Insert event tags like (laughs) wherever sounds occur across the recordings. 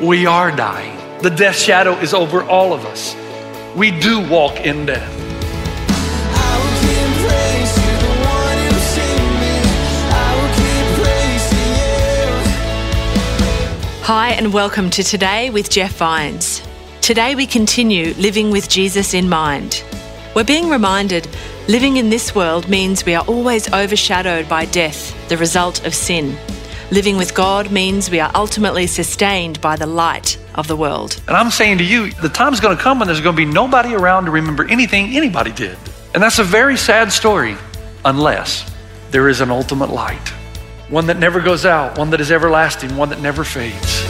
We are dying. The death shadow is over all of us. We do walk in death. Hi, and welcome to Today with Jeff Vines. Today we continue living with Jesus in mind. We're being reminded living in this world means we are always overshadowed by death, the result of sin. Living with God means we are ultimately sustained by the light of the world. And I'm saying to you, the time's going to come when there's going to be nobody around to remember anything anybody did. And that's a very sad story, unless there is an ultimate light. One that never goes out, one that is everlasting, one that never fades.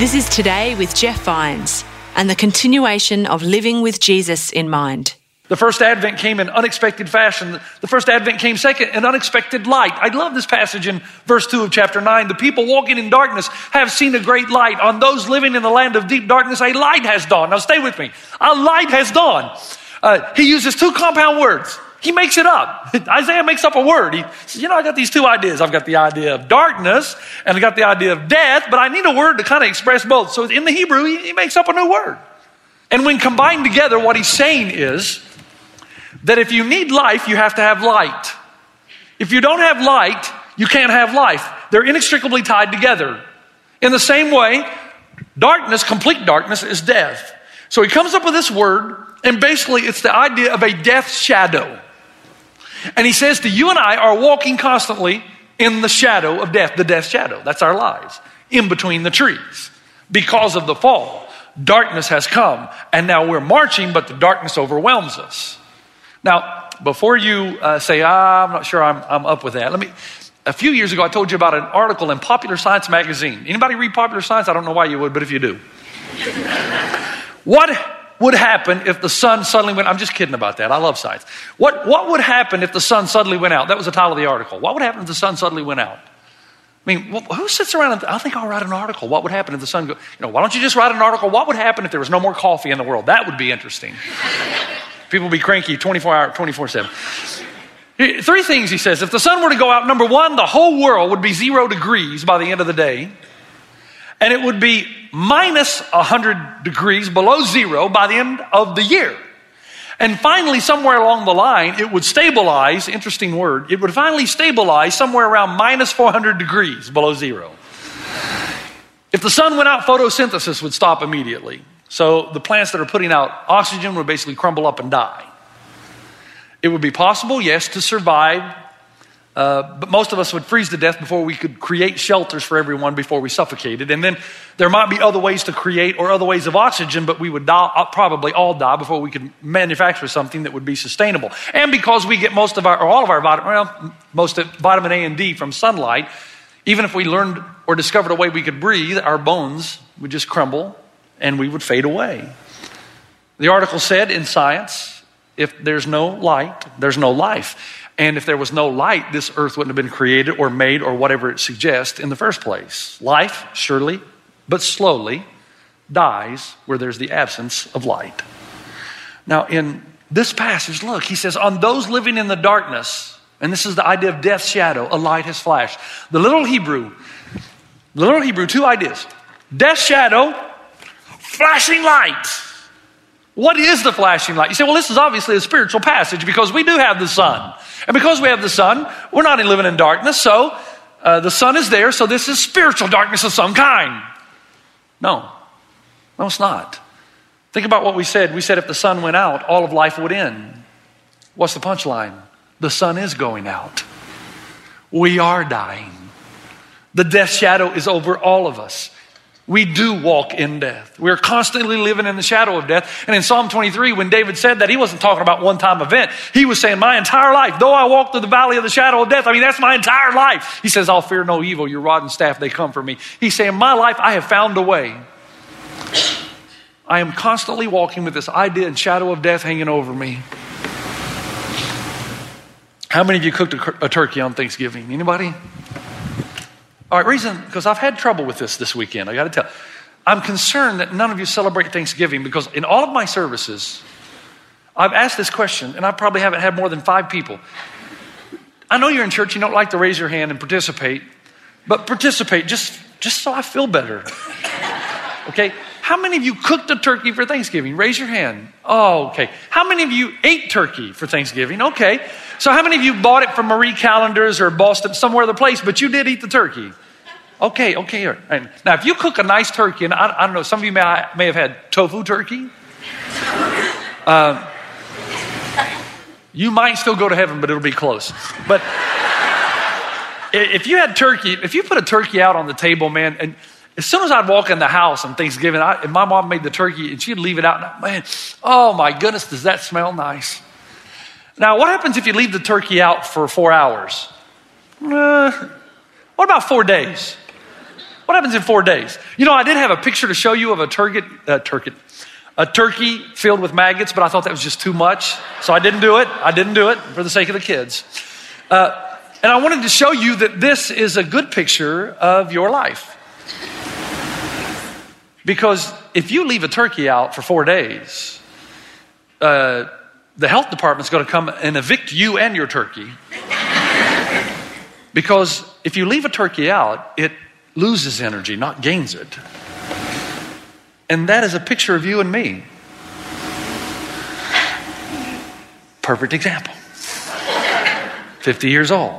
This is Today with Jeff Vines and the continuation of living with Jesus in mind. The first advent came in unexpected fashion. The first advent came second in unexpected light. I love this passage in verse 2 of chapter 9. The people walking in darkness have seen a great light. On those living in the land of deep darkness, a light has dawned. Now stay with me. A light has dawned. Uh, he uses two compound words. He makes it up. (laughs) Isaiah makes up a word. He says, You know, I got these two ideas. I've got the idea of darkness and I got the idea of death, but I need a word to kind of express both. So in the Hebrew, he, he makes up a new word. And when combined together, what he's saying is that if you need life, you have to have light. If you don't have light, you can't have life. They're inextricably tied together. In the same way, darkness, complete darkness, is death. So he comes up with this word, and basically it's the idea of a death shadow. And he says to you and I are walking constantly in the shadow of death, the death shadow. That's our lives, in between the trees. Because of the fall, darkness has come, and now we're marching, but the darkness overwhelms us. Now, before you uh, say, ah, I'm not sure I'm, I'm up with that, let me. A few years ago, I told you about an article in Popular Science magazine. Anybody read Popular Science? I don't know why you would, but if you do. (laughs) what would happen if the sun suddenly went i'm just kidding about that. I love science. What, what would happen if the sun suddenly went out? That was the title of the article. What would happen if the sun suddenly went out? I mean who sits around and i think i'll write an article. What would happen if the sun go you know why don't you just write an article? What would happen if there was no more coffee in the world? That would be interesting. (laughs) People would be cranky 24 hour 24 7 three things he says. If the sun were to go out number one the whole world would be zero degrees by the end of the day. And it would be minus 100 degrees below zero by the end of the year. And finally, somewhere along the line, it would stabilize, interesting word, it would finally stabilize somewhere around minus 400 degrees below zero. If the sun went out, photosynthesis would stop immediately. So the plants that are putting out oxygen would basically crumble up and die. It would be possible, yes, to survive uh, but most of us would freeze to death before we could create shelters for everyone before we suffocated. And then there might be other ways to create or other ways of oxygen, but we would die, uh, probably all die before we could manufacture something that would be sustainable. And because we get most of our, or all of our vitamin, well, most of vitamin A and D from sunlight, even if we learned or discovered a way we could breathe, our bones would just crumble and we would fade away. The article said in science, if there's no light, there's no life. And if there was no light, this earth wouldn't have been created or made or whatever it suggests in the first place. Life, surely, but slowly, dies where there's the absence of light. Now, in this passage, look, he says, On those living in the darkness, and this is the idea of death's shadow, a light has flashed. The little Hebrew, the little Hebrew, two ideas death shadow, flashing light. What is the flashing light? You say, well, this is obviously a spiritual passage because we do have the sun. And because we have the sun, we're not living in darkness, so uh, the sun is there, so this is spiritual darkness of some kind. No, no, it's not. Think about what we said. We said if the sun went out, all of life would end. What's the punchline? The sun is going out. We are dying. The death shadow is over all of us. We do walk in death. We're constantly living in the shadow of death. And in Psalm 23, when David said that, he wasn't talking about one time event. He was saying, My entire life, though I walk through the valley of the shadow of death, I mean, that's my entire life. He says, I'll fear no evil. Your rod and staff, they come for me. He's saying, My life, I have found a way. I am constantly walking with this idea and shadow of death hanging over me. How many of you cooked a, a turkey on Thanksgiving? Anybody? All right, reason, because I've had trouble with this this weekend, I got to tell. I'm concerned that none of you celebrate Thanksgiving because in all of my services, I've asked this question, and I probably haven't had more than five people. I know you're in church, you don't like to raise your hand and participate, but participate just, just so I feel better. (laughs) Okay? How many of you cooked a turkey for Thanksgiving? Raise your hand. Oh, okay. How many of you ate turkey for Thanksgiving? Okay. So, how many of you bought it from Marie Callender's or Boston, somewhere other place, but you did eat the turkey? Okay, okay. Right. Now, if you cook a nice turkey, and I, I, don't know, some of you may, may have had tofu turkey. Uh, you might still go to heaven, but it'll be close. But if you had turkey, if you put a turkey out on the table, man, and as soon as I'd walk in the house on Thanksgiving, I, and my mom made the turkey, and she'd leave it out, and man, oh my goodness, does that smell nice? Now, what happens if you leave the turkey out for four hours? Uh, what about four days? What happens in four days? You know, I did have a picture to show you of a turkey, uh, turkey, a turkey filled with maggots, but I thought that was just too much, so I didn't do it. I didn't do it for the sake of the kids. Uh, and I wanted to show you that this is a good picture of your life. Because if you leave a turkey out for four days, uh, the health department's going to come and evict you and your turkey. because if you leave a turkey out, it loses energy, not gains it. And that is a picture of you and me. Perfect example. 50 years old.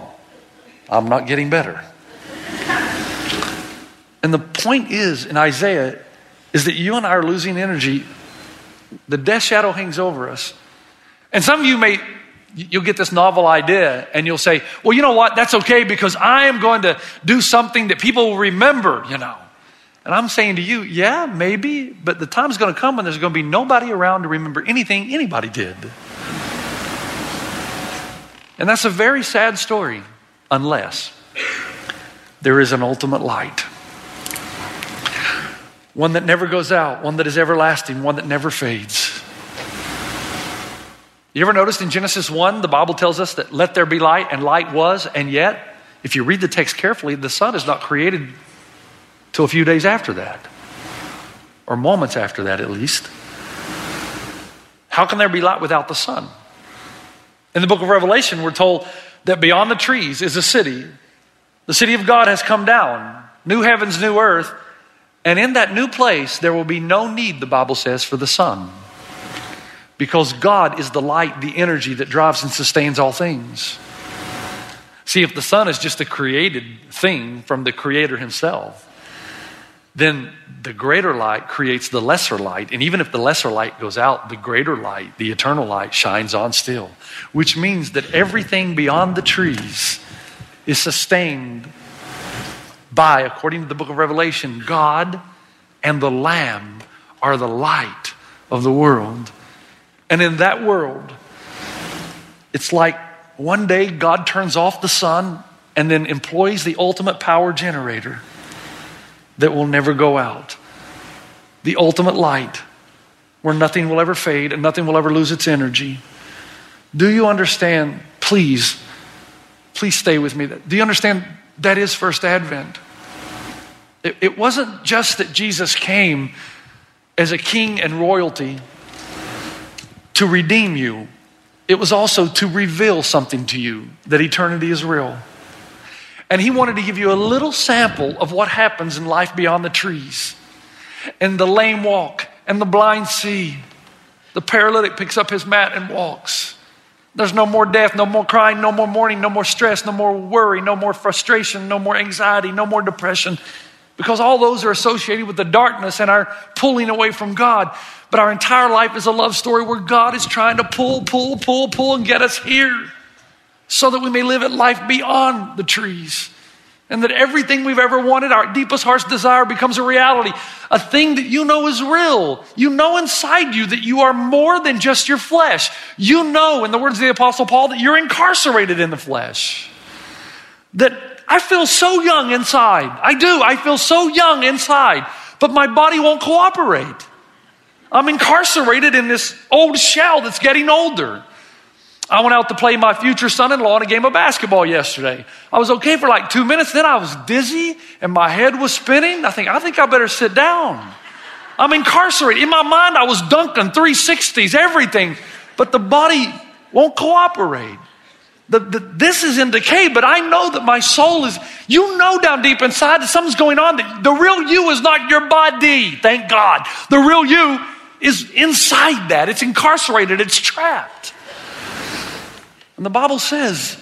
I'm not getting better. And the point is in Isaiah is that you and I are losing energy. The death shadow hangs over us. And some of you may, you'll get this novel idea and you'll say, well, you know what? That's okay because I am going to do something that people will remember, you know. And I'm saying to you, yeah, maybe, but the time's going to come when there's going to be nobody around to remember anything anybody did. And that's a very sad story, unless there is an ultimate light. One that never goes out, one that is everlasting, one that never fades. You ever noticed in Genesis 1, the Bible tells us that let there be light, and light was, and yet, if you read the text carefully, the sun is not created till a few days after that, or moments after that at least. How can there be light without the sun? In the book of Revelation, we're told that beyond the trees is a city. The city of God has come down, new heavens, new earth, and in that new place, there will be no need, the Bible says, for the sun because God is the light, the energy that drives and sustains all things. See, if the sun is just a created thing from the Creator Himself, then the greater light creates the lesser light. And even if the lesser light goes out, the greater light, the eternal light, shines on still. Which means that everything beyond the trees is sustained by, according to the book of Revelation, God and the Lamb are the light of the world. And in that world, it's like one day God turns off the sun and then employs the ultimate power generator that will never go out. The ultimate light where nothing will ever fade and nothing will ever lose its energy. Do you understand? Please, please stay with me. Do you understand that is First Advent? It, it wasn't just that Jesus came as a king and royalty to redeem you, it was also to reveal something to you that eternity is real. And he wanted to give you a little sample of what happens in life beyond the trees. And the lame walk, and the blind see. The paralytic picks up his mat and walks. There's no more death, no more crying, no more mourning, no more stress, no more worry, no more frustration, no more anxiety, no more depression. Because all those are associated with the darkness and our pulling away from God. But our entire life is a love story where God is trying to pull, pull, pull, pull, and get us here so that we may live a life beyond the trees. and that everything we've ever wanted, our deepest heart's desire, becomes a reality. A thing that you know is real. You know inside you that you are more than just your flesh. You know, in the words of the Apostle Paul, that you're incarcerated in the flesh. That I feel so young inside. I do. I feel so young inside, but my body won't cooperate. I'm incarcerated in this old shell that's getting older. I went out to play my future son in law in a game of basketball yesterday. I was okay for like two minutes, then I was dizzy and my head was spinning. I think, I think I better sit down. I'm incarcerated. In my mind, I was dunking 360s, everything, but the body won't cooperate. The, the, this is in decay, but I know that my soul is, you know down deep inside that something's going on. That the real you is not your body, thank God. The real you is inside that. It's incarcerated, it's trapped. And the Bible says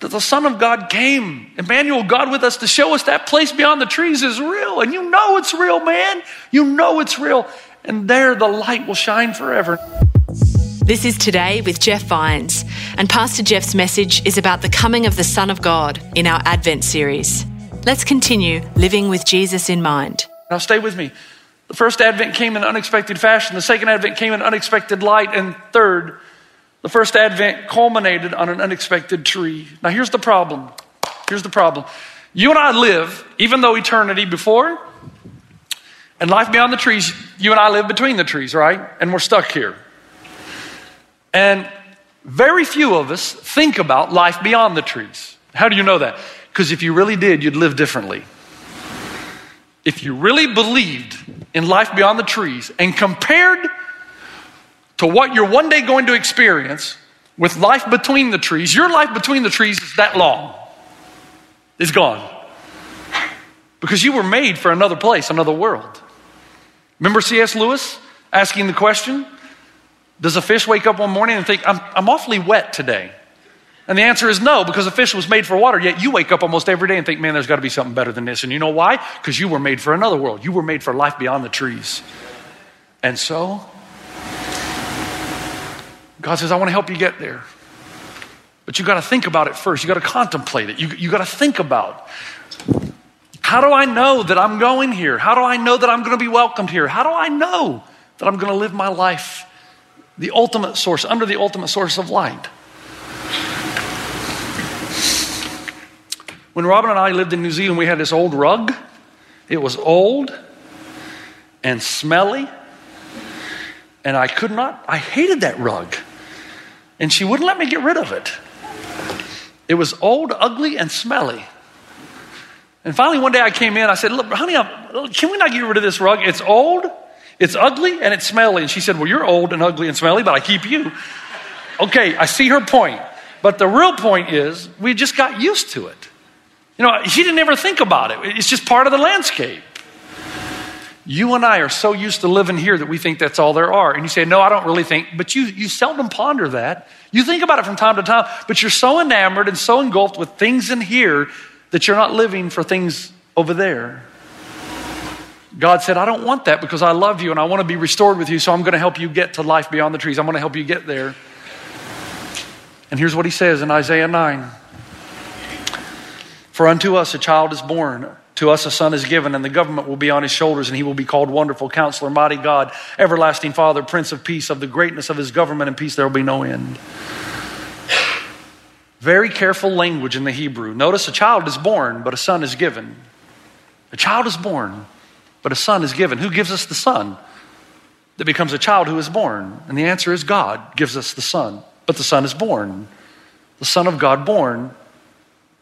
that the Son of God came, Emmanuel, God with us, to show us that place beyond the trees is real. And you know it's real, man. You know it's real. And there the light will shine forever. This is Today with Jeff Vines, and Pastor Jeff's message is about the coming of the Son of God in our Advent series. Let's continue living with Jesus in mind. Now, stay with me. The first Advent came in unexpected fashion, the second Advent came in unexpected light, and third, the first advent culminated on an unexpected tree. Now, here's the problem. Here's the problem. You and I live, even though eternity before and life beyond the trees, you and I live between the trees, right? And we're stuck here. And very few of us think about life beyond the trees. How do you know that? Because if you really did, you'd live differently. If you really believed in life beyond the trees and compared to what you're one day going to experience with life between the trees, your life between the trees is that long. It's gone. Because you were made for another place, another world. Remember C.S. Lewis asking the question Does a fish wake up one morning and think, I'm, I'm awfully wet today? And the answer is no, because a fish was made for water, yet you wake up almost every day and think, man, there's got to be something better than this. And you know why? Because you were made for another world. You were made for life beyond the trees. And so, God says, I want to help you get there. But you got to think about it first. You got to contemplate it. You, you got to think about how do I know that I'm going here? How do I know that I'm going to be welcomed here? How do I know that I'm going to live my life the ultimate source, under the ultimate source of light? When Robin and I lived in New Zealand, we had this old rug. It was old and smelly, and I could not, I hated that rug and she wouldn't let me get rid of it. It was old, ugly, and smelly. And finally, one day I came in. I said, Look, honey, I'm, can we not get rid of this rug? It's old, it's ugly, and it's smelly. And she said, Well, you're old and ugly and smelly, but I keep you. Okay, I see her point. But the real point is, we just got used to it. You know, she didn't ever think about it, it's just part of the landscape. You and I are so used to living here that we think that's all there are. And you say, No, I don't really think. But you, you seldom ponder that. You think about it from time to time, but you're so enamored and so engulfed with things in here that you're not living for things over there. God said, I don't want that because I love you and I want to be restored with you, so I'm going to help you get to life beyond the trees. I'm going to help you get there. And here's what he says in Isaiah 9 For unto us a child is born. To us a son is given, and the government will be on his shoulders, and he will be called Wonderful Counselor, Mighty God, Everlasting Father, Prince of Peace. Of the greatness of his government and peace, there will be no end. Very careful language in the Hebrew. Notice a child is born, but a son is given. A child is born, but a son is given. Who gives us the son that becomes a child who is born? And the answer is God gives us the son, but the son is born. The son of God born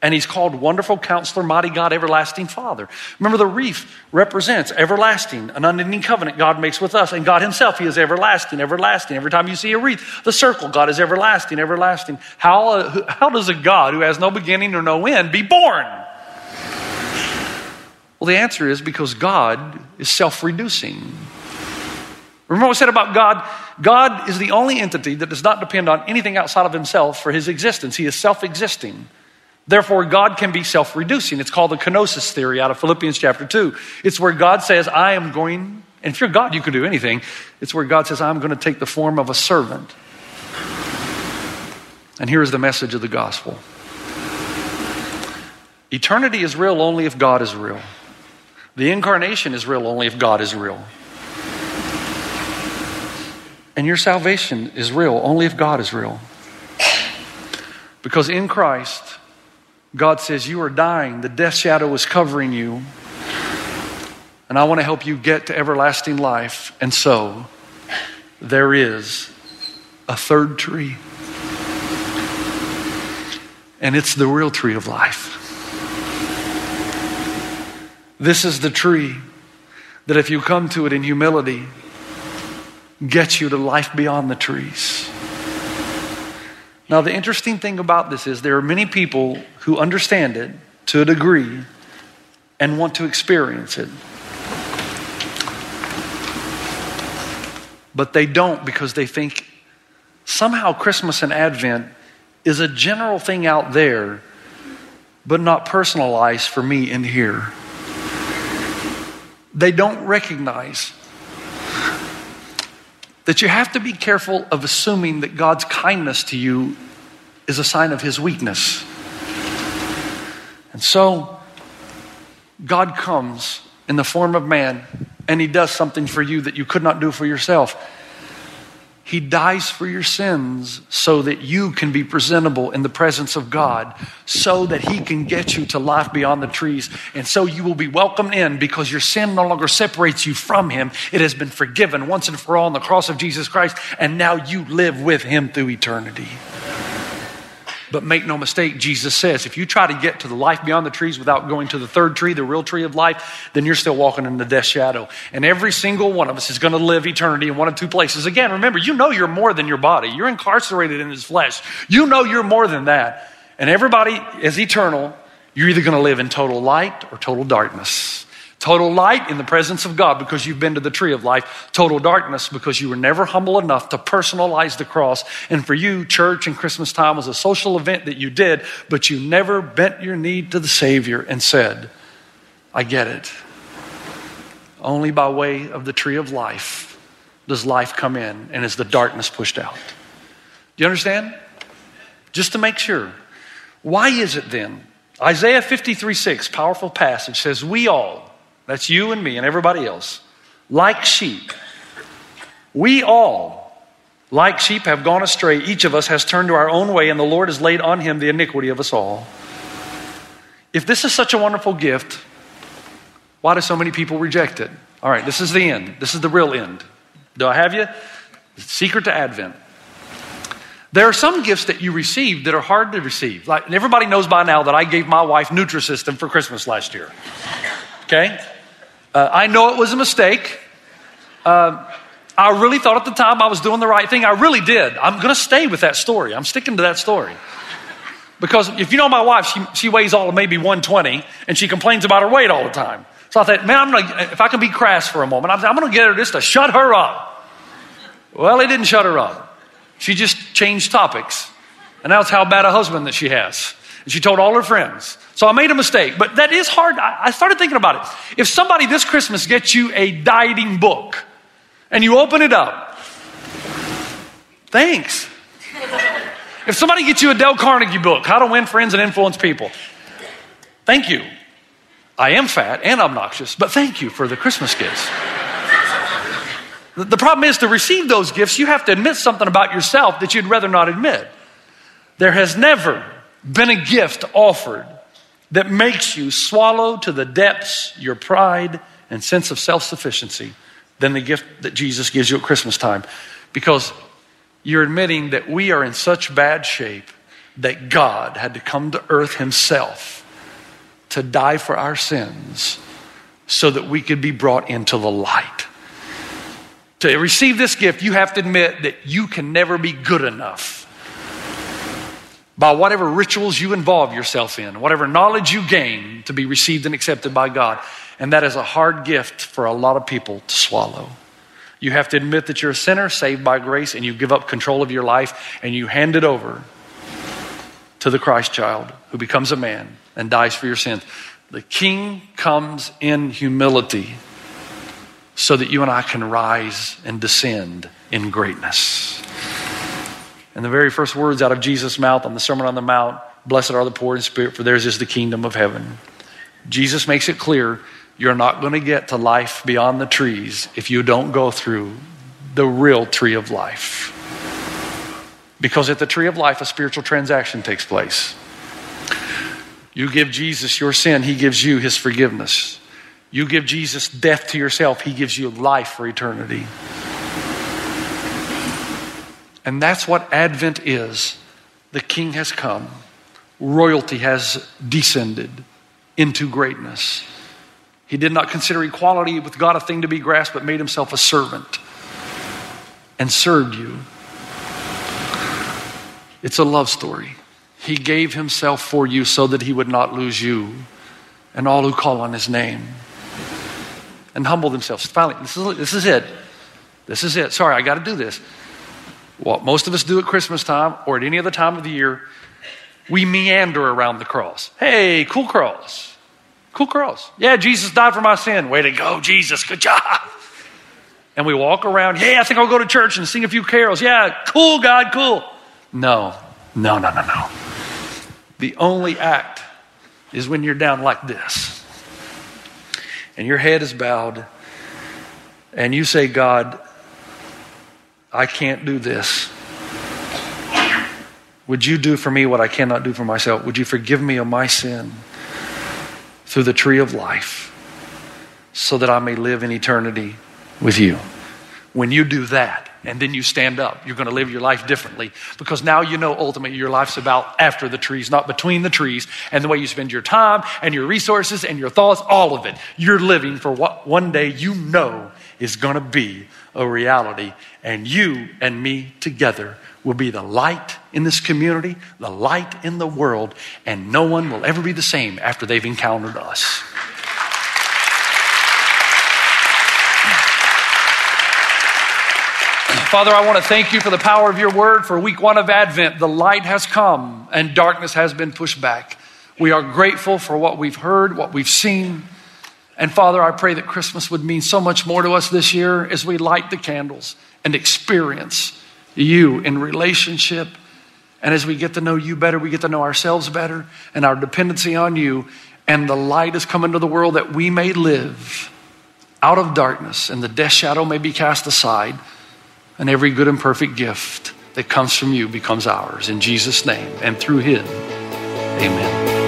and he's called Wonderful Counselor, Mighty God, Everlasting Father. Remember, the wreath represents everlasting, an unending covenant God makes with us. And God Himself, He is everlasting, everlasting. Every time you see a wreath, the circle, God is everlasting, everlasting. How, how does a God who has no beginning or no end be born? Well, the answer is because God is self reducing. Remember what I said about God? God is the only entity that does not depend on anything outside of Himself for His existence, He is self existing. Therefore, God can be self reducing. It's called the kenosis theory out of Philippians chapter 2. It's where God says, I am going, and if you're God, you can do anything. It's where God says, I'm going to take the form of a servant. And here is the message of the gospel Eternity is real only if God is real. The incarnation is real only if God is real. And your salvation is real only if God is real. Because in Christ, God says, You are dying, the death shadow is covering you, and I want to help you get to everlasting life. And so, there is a third tree. And it's the real tree of life. This is the tree that, if you come to it in humility, gets you to life beyond the trees. Now, the interesting thing about this is there are many people who understand it to a degree and want to experience it. But they don't because they think somehow Christmas and Advent is a general thing out there, but not personalized for me in here. They don't recognize that you have to be careful of assuming that God's kindness to you is a sign of his weakness. And so, God comes in the form of man and he does something for you that you could not do for yourself. He dies for your sins so that you can be presentable in the presence of God, so that He can get you to life beyond the trees. And so you will be welcomed in because your sin no longer separates you from Him. It has been forgiven once and for all on the cross of Jesus Christ, and now you live with Him through eternity. But make no mistake, Jesus says, if you try to get to the life beyond the trees without going to the third tree, the real tree of life, then you're still walking in the death shadow. And every single one of us is going to live eternity in one of two places. Again, remember, you know you're more than your body. You're incarcerated in this flesh. You know you're more than that. And everybody is eternal. You're either going to live in total light or total darkness. Total light in the presence of God because you've been to the tree of life. Total darkness because you were never humble enough to personalize the cross. And for you, church and Christmas time was a social event that you did, but you never bent your knee to the Savior and said, I get it. Only by way of the tree of life does life come in and is the darkness pushed out. Do you understand? Just to make sure. Why is it then? Isaiah 53 6, powerful passage, says, We all, that's you and me and everybody else. Like sheep. We all, like sheep, have gone astray. Each of us has turned to our own way, and the Lord has laid on him the iniquity of us all. If this is such a wonderful gift, why do so many people reject it? All right, this is the end. This is the real end. Do I have you? Secret to Advent. There are some gifts that you receive that are hard to receive. Like everybody knows by now that I gave my wife Nutrisystem for Christmas last year. Okay? Uh, I know it was a mistake. Uh, I really thought at the time I was doing the right thing. I really did. I'm going to stay with that story. I'm sticking to that story. Because if you know my wife, she, she weighs all of maybe 120 and she complains about her weight all the time. So I thought, man, I'm gonna, if I can be crass for a moment, I'm, I'm going to get her just to shut her up. Well, it didn't shut her up. She just changed topics. And that's how bad a husband that she has. And she told all her friends. So I made a mistake, but that is hard. I started thinking about it. If somebody this Christmas gets you a dieting book and you open it up, thanks. If somebody gets you a Dale Carnegie book, How to Win Friends and Influence People, thank you. I am fat and obnoxious, but thank you for the Christmas gifts. The problem is to receive those gifts, you have to admit something about yourself that you'd rather not admit. There has never been a gift offered that makes you swallow to the depths your pride and sense of self sufficiency than the gift that Jesus gives you at Christmas time. Because you're admitting that we are in such bad shape that God had to come to earth Himself to die for our sins so that we could be brought into the light. To receive this gift, you have to admit that you can never be good enough by whatever rituals you involve yourself in, whatever knowledge you gain to be received and accepted by God. And that is a hard gift for a lot of people to swallow. You have to admit that you're a sinner saved by grace and you give up control of your life and you hand it over to the Christ child who becomes a man and dies for your sins. The king comes in humility so that you and I can rise and descend in greatness. And the very first words out of Jesus' mouth on the Sermon on the Mount Blessed are the poor in spirit, for theirs is the kingdom of heaven. Jesus makes it clear you're not going to get to life beyond the trees if you don't go through the real tree of life. Because at the tree of life, a spiritual transaction takes place. You give Jesus your sin, he gives you his forgiveness. You give Jesus death to yourself, he gives you life for eternity. And that's what Advent is. The King has come, royalty has descended into greatness. He did not consider equality with God a thing to be grasped, but made himself a servant and served you. It's a love story. He gave himself for you so that he would not lose you and all who call on his name and humble themselves. Finally, this is, this is it. This is it. Sorry, I got to do this. What most of us do at Christmas time or at any other time of the year, we meander around the cross. Hey, cool cross. Cool cross. Yeah, Jesus died for my sin. Way to go, Jesus. Good job. And we walk around. Yeah, I think I'll go to church and sing a few carols. Yeah, cool, God, cool. No, no, no, no, no. The only act is when you're down like this and your head is bowed and you say, God, I can't do this. Would you do for me what I cannot do for myself? Would you forgive me of my sin through the tree of life so that I may live in eternity with you? When you do that, and then you stand up, you're going to live your life differently because now you know ultimately your life's about after the trees, not between the trees, and the way you spend your time and your resources and your thoughts, all of it. You're living for what one day you know is going to be a reality, and you and me together will be the light in this community, the light in the world, and no one will ever be the same after they've encountered us. Father, I want to thank you for the power of your word for week one of Advent. The light has come and darkness has been pushed back. We are grateful for what we've heard, what we've seen. And Father, I pray that Christmas would mean so much more to us this year as we light the candles and experience you in relationship. And as we get to know you better, we get to know ourselves better and our dependency on you. And the light has come into the world that we may live out of darkness and the death shadow may be cast aside and every good and perfect gift that comes from you becomes ours. In Jesus' name and through Him. Amen.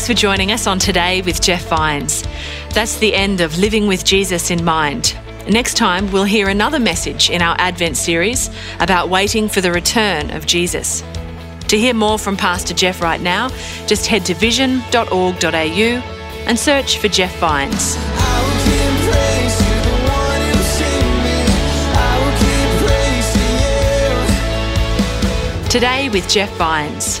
Thanks for joining us on Today with Jeff Vines. That's the end of Living with Jesus in Mind. Next time, we'll hear another message in our Advent series about waiting for the return of Jesus. To hear more from Pastor Jeff right now, just head to vision.org.au and search for Jeff Vines. Today with Jeff Vines.